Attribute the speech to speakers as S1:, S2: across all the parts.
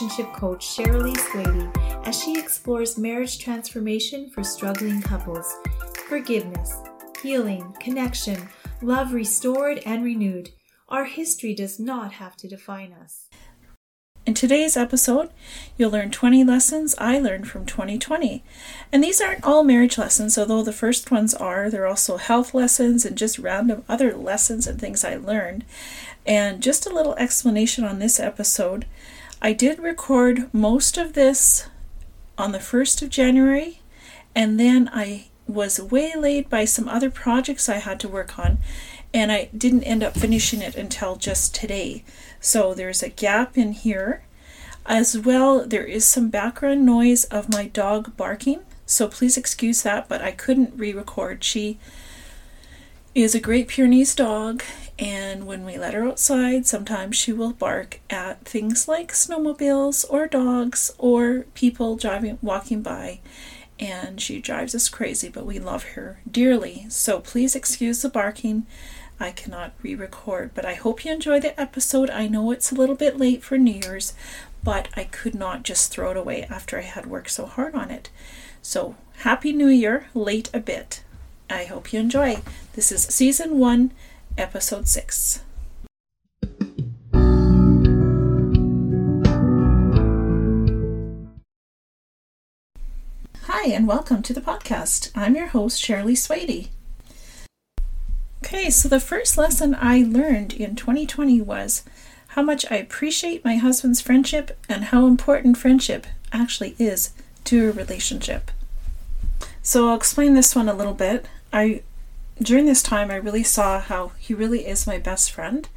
S1: relationship coach Cherylee Swady as she explores marriage transformation for struggling couples, forgiveness, healing, connection, love restored and renewed. Our history does not have to define us.
S2: In today's episode, you'll learn 20 lessons I learned from 2020. And these aren't all marriage lessons, although the first ones are. They're also health lessons and just random other lessons and things I learned. And just a little explanation on this episode. I did record most of this on the 1st of January, and then I was waylaid by some other projects I had to work on, and I didn't end up finishing it until just today. So there's a gap in here. As well, there is some background noise of my dog barking, so please excuse that, but I couldn't re record. She is a Great Pyrenees dog, and when we let her outside, sometimes she will bark at things like snowmobiles or dogs or people driving walking by and she drives us crazy, but we love her dearly. So please excuse the barking. I cannot re record, but I hope you enjoy the episode. I know it's a little bit late for New Year's, but I could not just throw it away after I had worked so hard on it. So, Happy New Year, late a bit. I hope you enjoy. This is season one, episode six. Hi, and welcome to the podcast. I'm your host, Shirley Swady. Okay, so the first lesson I learned in 2020 was how much I appreciate my husband's friendship and how important friendship actually is to a relationship. So I'll explain this one a little bit. I during this time I really saw how he really is my best friend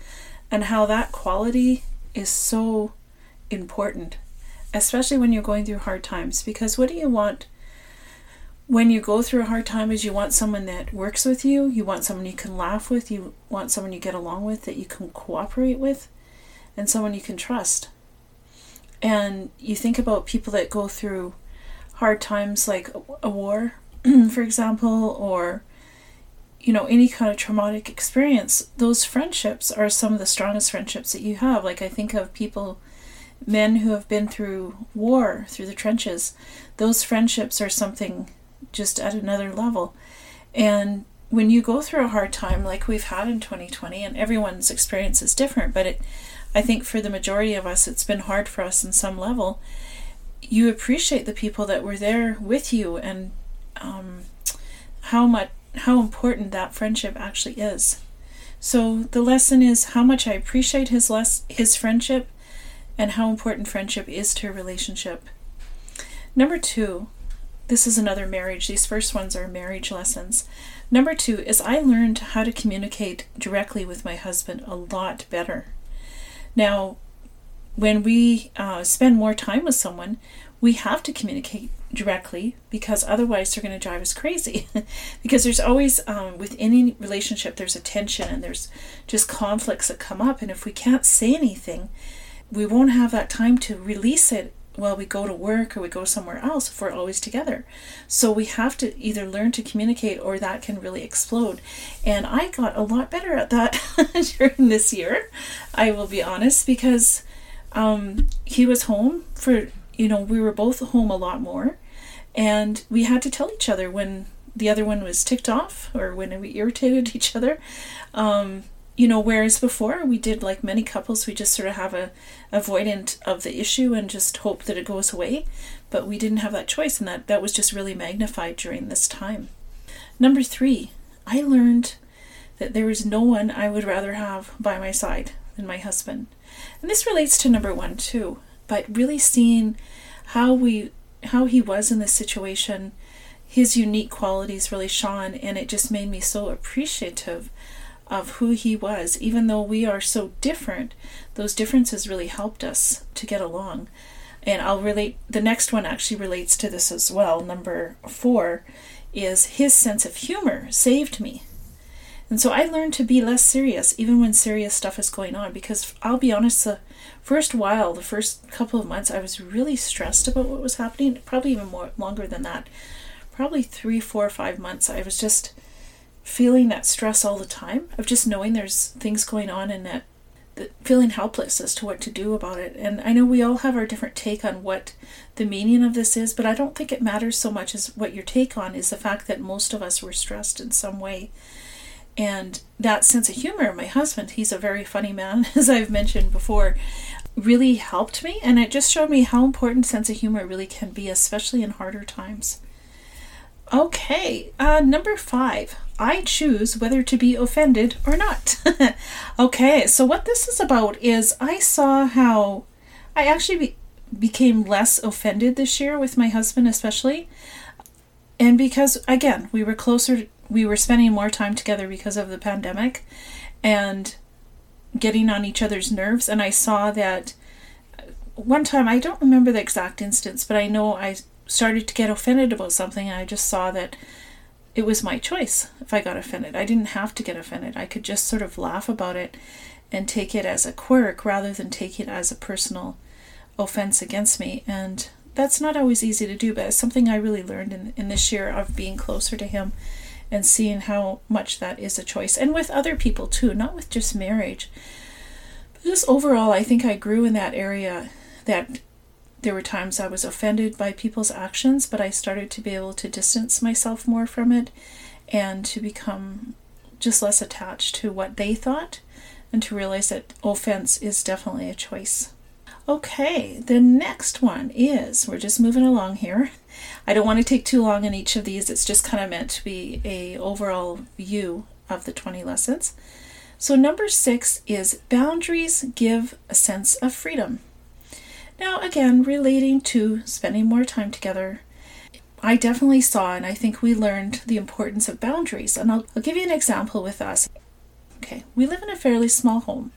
S2: and how that quality is so important, especially when you're going through hard times because what do you want when you go through a hard time is you want someone that works with you, you want someone you can laugh with, you want someone you get along with that you can cooperate with, and someone you can trust. And you think about people that go through hard times like a war, for example, or you know, any kind of traumatic experience, those friendships are some of the strongest friendships that you have. Like I think of people men who have been through war, through the trenches. Those friendships are something just at another level. And when you go through a hard time like we've had in 2020 and everyone's experience is different but it i think for the majority of us it's been hard for us in some level you appreciate the people that were there with you and um, how much how important that friendship actually is so the lesson is how much i appreciate his less his friendship and how important friendship is to a relationship number two this is another marriage. These first ones are marriage lessons. Number two is I learned how to communicate directly with my husband a lot better. Now, when we uh, spend more time with someone, we have to communicate directly because otherwise they're going to drive us crazy. because there's always, um, with any relationship, there's a tension and there's just conflicts that come up. And if we can't say anything, we won't have that time to release it while we go to work or we go somewhere else if we're always together. So we have to either learn to communicate or that can really explode. And I got a lot better at that during this year, I will be honest, because um, he was home for, you know, we were both home a lot more. And we had to tell each other when the other one was ticked off or when we irritated each other. Um, you know, whereas before we did like many couples, we just sort of have a avoidant of the issue and just hope that it goes away. But we didn't have that choice, and that that was just really magnified during this time. Number three, I learned that there is no one I would rather have by my side than my husband, and this relates to number one too. But really seeing how we how he was in this situation, his unique qualities really shone, and it just made me so appreciative of who he was. Even though we are so different, those differences really helped us to get along. And I'll relate, the next one actually relates to this as well. Number four is his sense of humor saved me. And so I learned to be less serious, even when serious stuff is going on, because I'll be honest, the first while, the first couple of months, I was really stressed about what was happening, probably even more longer than that. Probably three, four, five months. I was just feeling that stress all the time of just knowing there's things going on and that feeling helpless as to what to do about it. And I know we all have our different take on what the meaning of this is, but I don't think it matters so much as what your take on is the fact that most of us were stressed in some way. And that sense of humor, my husband, he's a very funny man, as I've mentioned before, really helped me. And it just showed me how important sense of humor really can be, especially in harder times. Okay, uh, number five. I choose whether to be offended or not. okay, so what this is about is I saw how I actually be- became less offended this year with my husband, especially. And because, again, we were closer, we were spending more time together because of the pandemic and getting on each other's nerves. And I saw that uh, one time, I don't remember the exact instance, but I know I started to get offended about something and I just saw that it was my choice if I got offended. I didn't have to get offended. I could just sort of laugh about it and take it as a quirk rather than take it as a personal offense against me. And that's not always easy to do, but it's something I really learned in, in this year of being closer to him and seeing how much that is a choice. And with other people too, not with just marriage. But just overall, I think I grew in that area that there were times I was offended by people's actions, but I started to be able to distance myself more from it and to become just less attached to what they thought and to realize that offense is definitely a choice. Okay, the next one is we're just moving along here. I don't want to take too long on each of these. It's just kind of meant to be a overall view of the 20 lessons. So number 6 is boundaries give a sense of freedom. Now, again, relating to spending more time together, I definitely saw and I think we learned the importance of boundaries. And I'll, I'll give you an example with us. Okay, we live in a fairly small home.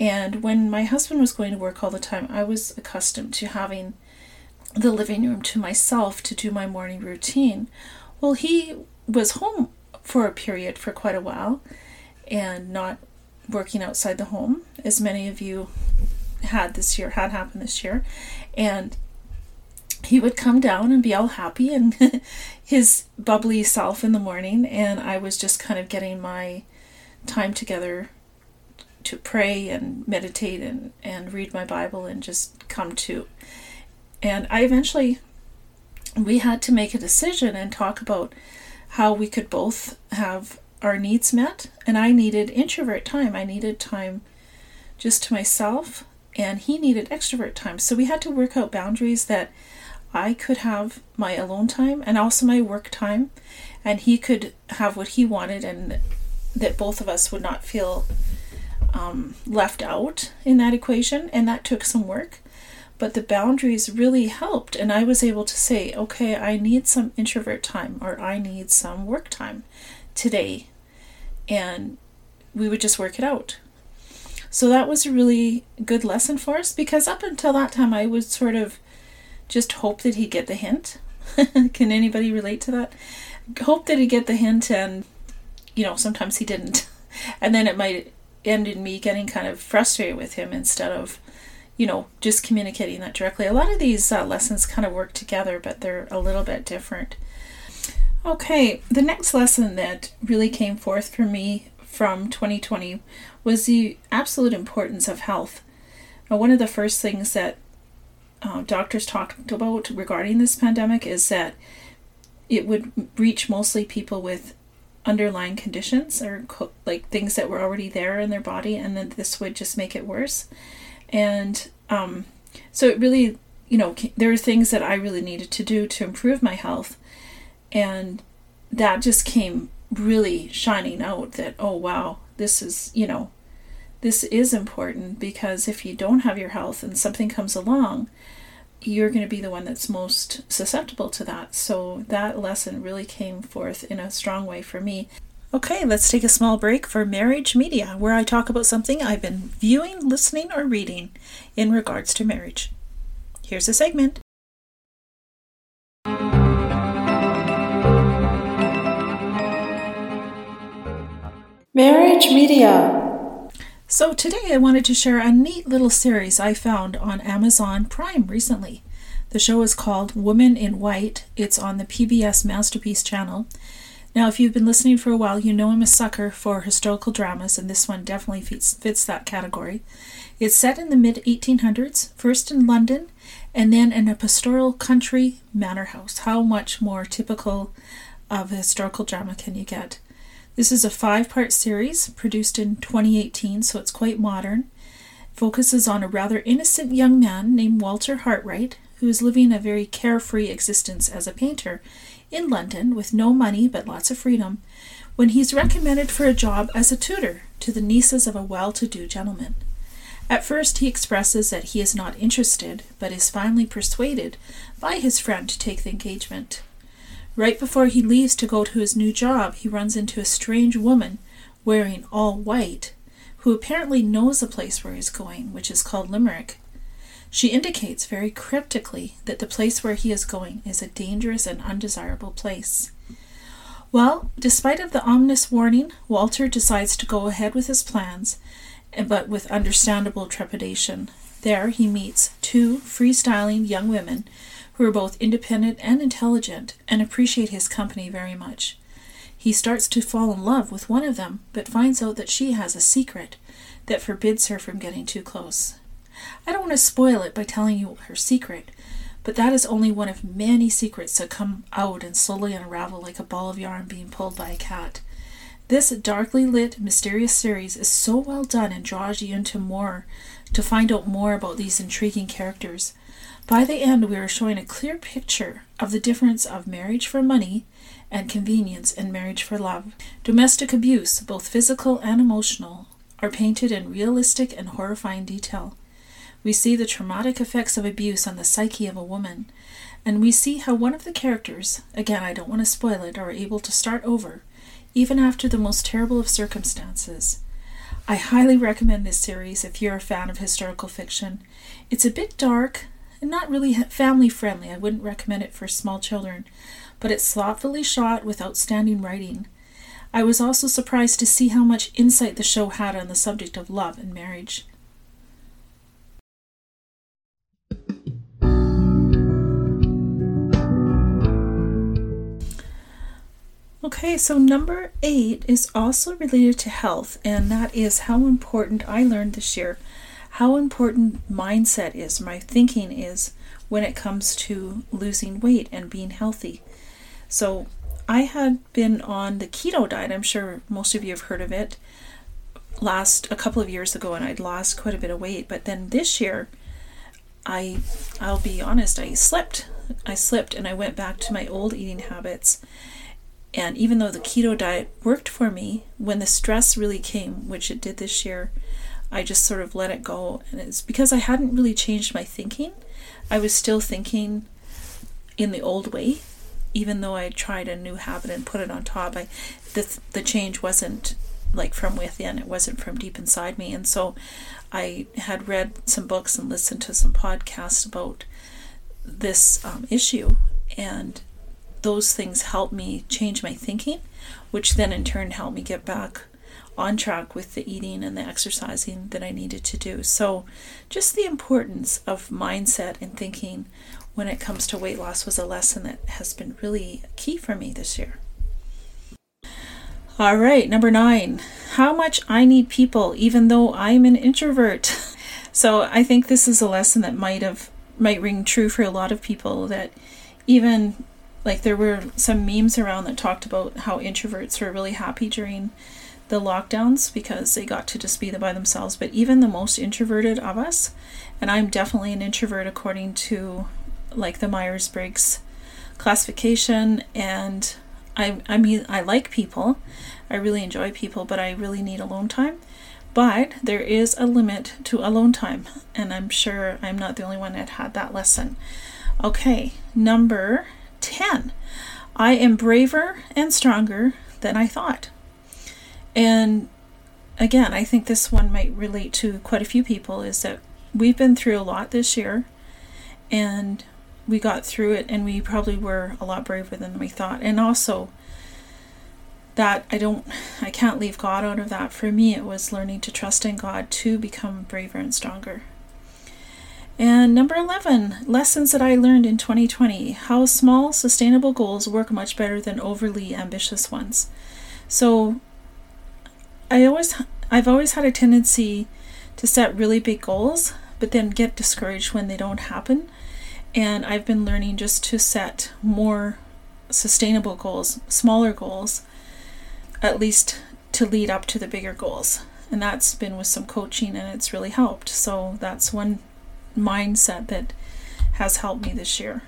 S2: And when my husband was going to work all the time, I was accustomed to having the living room to myself to do my morning routine. Well, he was home for a period for quite a while and not working outside the home, as many of you had this year, had happened this year. And he would come down and be all happy and his bubbly self in the morning. And I was just kind of getting my time together to pray and meditate and, and read my Bible and just come to. And I eventually, we had to make a decision and talk about how we could both have our needs met. And I needed introvert time. I needed time just to myself and he needed extrovert time. So we had to work out boundaries that I could have my alone time and also my work time, and he could have what he wanted, and that both of us would not feel um, left out in that equation. And that took some work. But the boundaries really helped, and I was able to say, okay, I need some introvert time or I need some work time today. And we would just work it out. So that was a really good lesson for us because up until that time, I would sort of just hope that he'd get the hint. Can anybody relate to that? Hope that he'd get the hint, and you know, sometimes he didn't. And then it might end in me getting kind of frustrated with him instead of, you know, just communicating that directly. A lot of these uh, lessons kind of work together, but they're a little bit different. Okay, the next lesson that really came forth for me from 2020 was the absolute importance of health. Now, one of the first things that uh, doctors talked about regarding this pandemic is that it would reach mostly people with underlying conditions or co- like things that were already there in their body, and then this would just make it worse. And um, so it really, you know, there are things that I really needed to do to improve my health, and that just came really shining out that oh wow this is you know this is important because if you don't have your health and something comes along, you're going to be the one that's most susceptible to that. So that lesson really came forth in a strong way for me. Okay, let's take a small break for Marriage Media, where I talk about something I've been viewing, listening, or reading in regards to marriage. Here's a segment. Marriage Media. So, today I wanted to share a neat little series I found on Amazon Prime recently. The show is called Woman in White. It's on the PBS Masterpiece channel. Now, if you've been listening for a while, you know I'm a sucker for historical dramas, and this one definitely fits, fits that category. It's set in the mid 1800s, first in London, and then in a pastoral country manor house. How much more typical of a historical drama can you get? This is a five part series produced in 2018, so it's quite modern. Focuses on a rather innocent young man named Walter Hartwright, who is living a very carefree existence as a painter in London with no money but lots of freedom, when he's recommended for a job as a tutor to the nieces of a well to do gentleman. At first, he expresses that he is not interested, but is finally persuaded by his friend to take the engagement. Right before he leaves to go to his new job, he runs into a strange woman wearing all white, who apparently knows the place where he's going, which is called Limmeridge. She indicates very cryptically that the place where he is going is a dangerous and undesirable place. Well, despite of the ominous warning, Walter decides to go ahead with his plans, eh, but with understandable trepidation. There he meets two freestyling young women who are both independent and intelligent and appreciate his company very much. He starts to fall in love with one of them, but finds out that she has a secret that forbids her from getting too close. I don't want to spoil it by telling you her secret, but that is only one of many secrets that come out and slowly unravel like a ball of yarn being pulled by a cat. This darkly lit, mysterious series is so well done and draws you into more to find out more about these intriguing characters. By the end, we are showing a clear picture of the difference of marriage for money and convenience and marriage for love. Domestic abuse, both physical and emotional, are painted in realistic and horrifying detail. We see the traumatic effects of abuse on the psyche of a woman, and we see how one of the characters, again, I don't want to spoil it, are able to start over, even after the most terrible of circumstances. I highly recommend this series if you're a fan of historical fiction. It's a bit dark, and not really family friendly. I wouldn't recommend it for small children, but it's thoughtfully shot with outstanding writing. I was also surprised to see how much insight the show had on the subject of love and marriage. Okay, so number eight is also related to health, and that is how important I learned this year how important mindset is, my thinking is when it comes to losing weight and being healthy. So, I had been on the keto diet. I'm sure most of you have heard of it. Last a couple of years ago, and I'd lost quite a bit of weight. But then this year, I, I'll be honest, I slipped. I slipped, and I went back to my old eating habits. And even though the keto diet worked for me, when the stress really came, which it did this year, I just sort of let it go. And it's because I hadn't really changed my thinking. I was still thinking in the old way, even though I tried a new habit and put it on top. I the the change wasn't like from within. It wasn't from deep inside me. And so I had read some books and listened to some podcasts about this um, issue, and those things helped me change my thinking, which then in turn helped me get back on track with the eating and the exercising that I needed to do. So, just the importance of mindset and thinking when it comes to weight loss was a lesson that has been really key for me this year. All right, number nine, how much I need people, even though I'm an introvert. so, I think this is a lesson that might have might ring true for a lot of people that even like there were some memes around that talked about how introverts were really happy during the lockdowns because they got to just be by themselves. But even the most introverted of us, and I'm definitely an introvert according to like the Myers Briggs classification, and I, I mean, I like people, I really enjoy people, but I really need alone time. But there is a limit to alone time, and I'm sure I'm not the only one that had that lesson. Okay, number 10. I am braver and stronger than I thought. And again, I think this one might relate to quite a few people is that we've been through a lot this year and we got through it and we probably were a lot braver than we thought. And also that I don't I can't leave God out of that. For me it was learning to trust in God to become braver and stronger. And number 11, lessons that I learned in 2020 how small, sustainable goals work much better than overly ambitious ones. So, I always I've always had a tendency to set really big goals, but then get discouraged when they don't happen. And I've been learning just to set more sustainable goals, smaller goals, at least to lead up to the bigger goals. And that's been with some coaching and it's really helped. So that's one mindset that has helped me this year.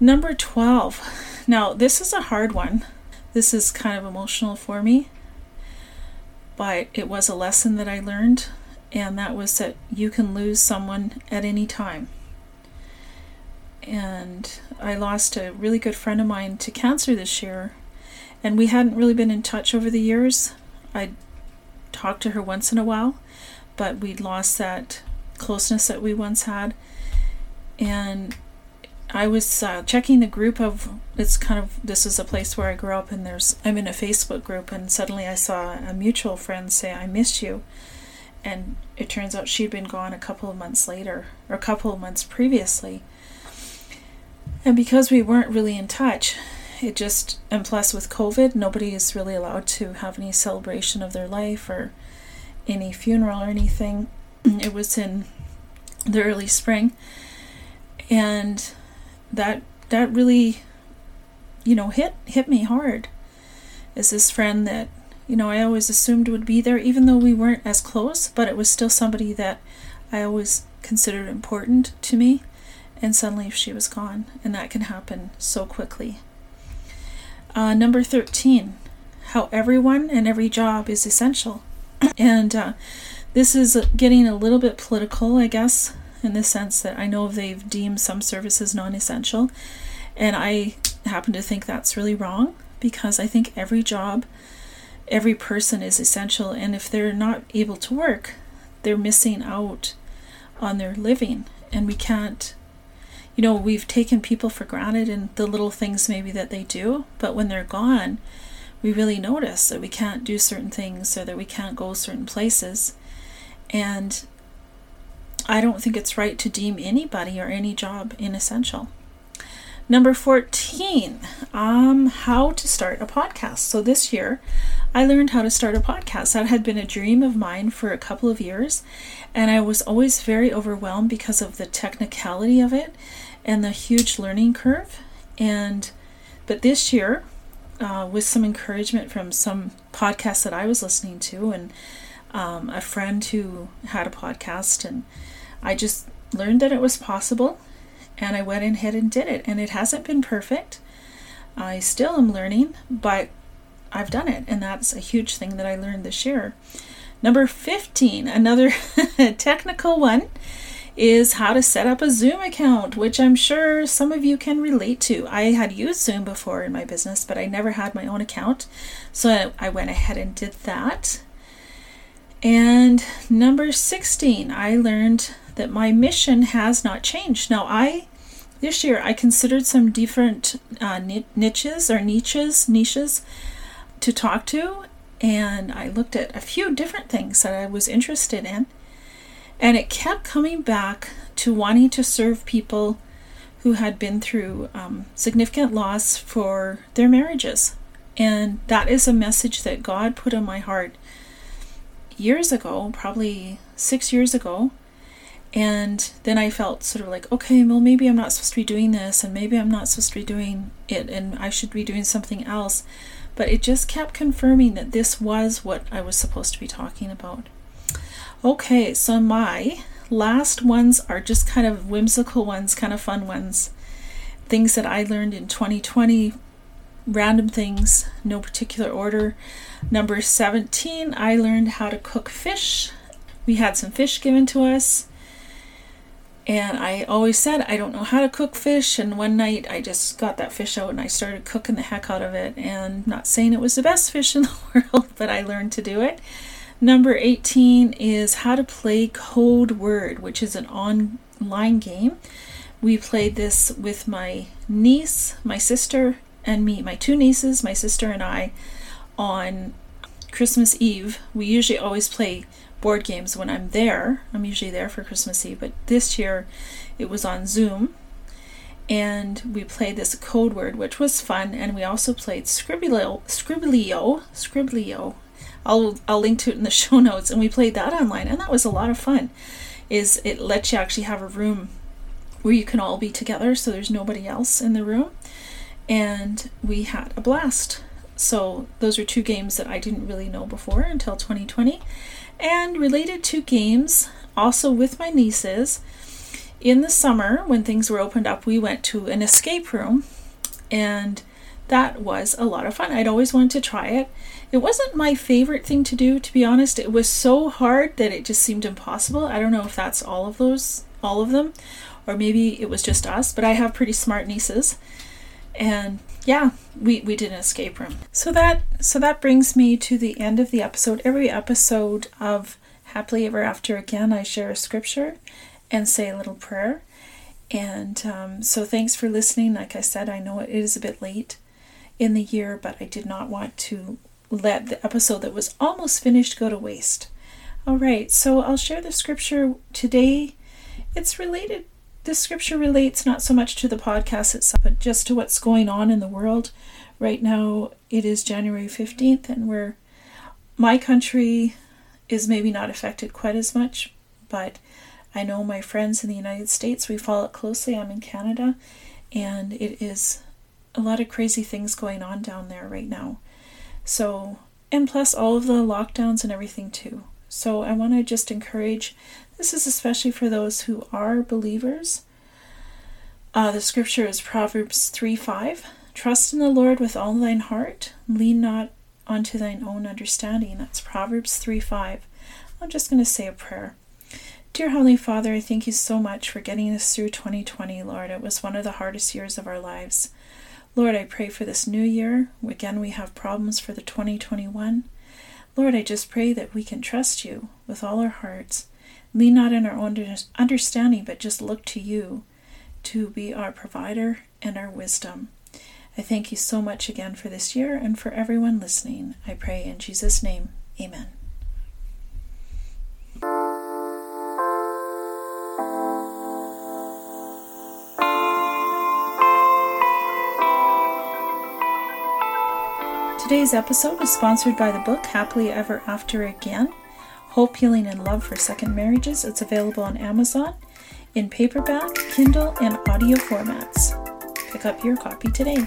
S2: Number 12. Now, this is a hard one. This is kind of emotional for me, but it was a lesson that I learned, and that was that you can lose someone at any time. And I lost a really good friend of mine to cancer this year, and we hadn't really been in touch over the years. I'd talked to her once in a while, but we'd lost that closeness that we once had. And I was uh, checking the group of it's kind of this is a place where I grew up and there's I'm in a Facebook group and suddenly I saw a mutual friend say I missed you. And it turns out she'd been gone a couple of months later or a couple of months previously. And because we weren't really in touch it just and plus with covid nobody is really allowed to have any celebration of their life or any funeral or anything it was in the early spring. And that that really you know hit hit me hard as this friend that you know I always assumed would be there even though we weren't as close but it was still somebody that I always considered important to me. And suddenly she was gone and that can happen so quickly. Uh, number 13 how everyone and every job is essential. And uh, this is getting a little bit political, I guess, in the sense that I know they've deemed some services non essential. And I happen to think that's really wrong because I think every job, every person is essential. And if they're not able to work, they're missing out on their living. And we can't, you know, we've taken people for granted and the little things maybe that they do, but when they're gone, we really notice that we can't do certain things or that we can't go certain places. And I don't think it's right to deem anybody or any job inessential. Number 14, um, how to start a podcast. So this year, I learned how to start a podcast. That had been a dream of mine for a couple of years, and I was always very overwhelmed because of the technicality of it and the huge learning curve. And but this year, uh, with some encouragement from some podcasts that I was listening to and um, a friend who had a podcast, and I just learned that it was possible, and I went ahead and did it. And it hasn't been perfect. I still am learning, but I've done it, and that's a huge thing that I learned this year. Number 15, another technical one, is how to set up a Zoom account, which I'm sure some of you can relate to. I had used Zoom before in my business, but I never had my own account. So I went ahead and did that. And number 16, I learned that my mission has not changed. Now, I this year I considered some different uh, niches or niches niches to talk to, and I looked at a few different things that I was interested in, and it kept coming back to wanting to serve people who had been through um, significant loss for their marriages, and that is a message that God put in my heart years ago, probably six years ago. And then I felt sort of like, okay, well, maybe I'm not supposed to be doing this, and maybe I'm not supposed to be doing it, and I should be doing something else. But it just kept confirming that this was what I was supposed to be talking about. Okay, so my last ones are just kind of whimsical ones, kind of fun ones. Things that I learned in 2020, random things, no particular order. Number 17, I learned how to cook fish. We had some fish given to us. And I always said I don't know how to cook fish. And one night I just got that fish out and I started cooking the heck out of it. And not saying it was the best fish in the world, but I learned to do it. Number 18 is how to play Code Word, which is an online game. We played this with my niece, my sister, and me, my two nieces, my sister, and I on Christmas Eve. We usually always play board games when I'm there. I'm usually there for Christmas Eve, but this year it was on Zoom. And we played this code word, which was fun, and we also played Scribblio, Scribblio, Scribblio. I'll I'll link to it in the show notes, and we played that online, and that was a lot of fun. Is it lets you actually have a room where you can all be together, so there's nobody else in the room, and we had a blast. So those are two games that I didn't really know before until 2020. And related to games, also with my nieces, in the summer when things were opened up, we went to an escape room and that was a lot of fun. I'd always wanted to try it. It wasn't my favorite thing to do, to be honest. It was so hard that it just seemed impossible. I don't know if that's all of those, all of them, or maybe it was just us, but I have pretty smart nieces. And yeah, we, we did an escape room. So that so that brings me to the end of the episode. Every episode of Happily Ever After Again, I share a scripture and say a little prayer. And um, so thanks for listening. Like I said, I know it is a bit late in the year, but I did not want to let the episode that was almost finished go to waste. All right, so I'll share the scripture today. It's related this scripture relates not so much to the podcast itself, but just to what's going on in the world. Right now, it is January 15th, and we're, my country is maybe not affected quite as much, but I know my friends in the United States, we follow it closely. I'm in Canada, and it is a lot of crazy things going on down there right now. So, and plus all of the lockdowns and everything too. So, I want to just encourage this is especially for those who are believers. Uh, the scripture is Proverbs 3 5. Trust in the Lord with all thine heart, lean not unto thine own understanding. That's Proverbs 3 5. I'm just going to say a prayer. Dear Heavenly Father, I thank you so much for getting us through 2020, Lord. It was one of the hardest years of our lives. Lord, I pray for this new year. Again, we have problems for the 2021. Lord, I just pray that we can trust you with all our hearts lean not in our own understanding, but just look to you to be our provider and our wisdom. I thank you so much again for this year and for everyone listening. I pray in Jesus' name. Amen. Today's episode is sponsored by the book Happily Ever After Again Hope, Healing, and Love for Second Marriages. It's available on Amazon in paperback, Kindle, and audio formats. Pick up your copy today.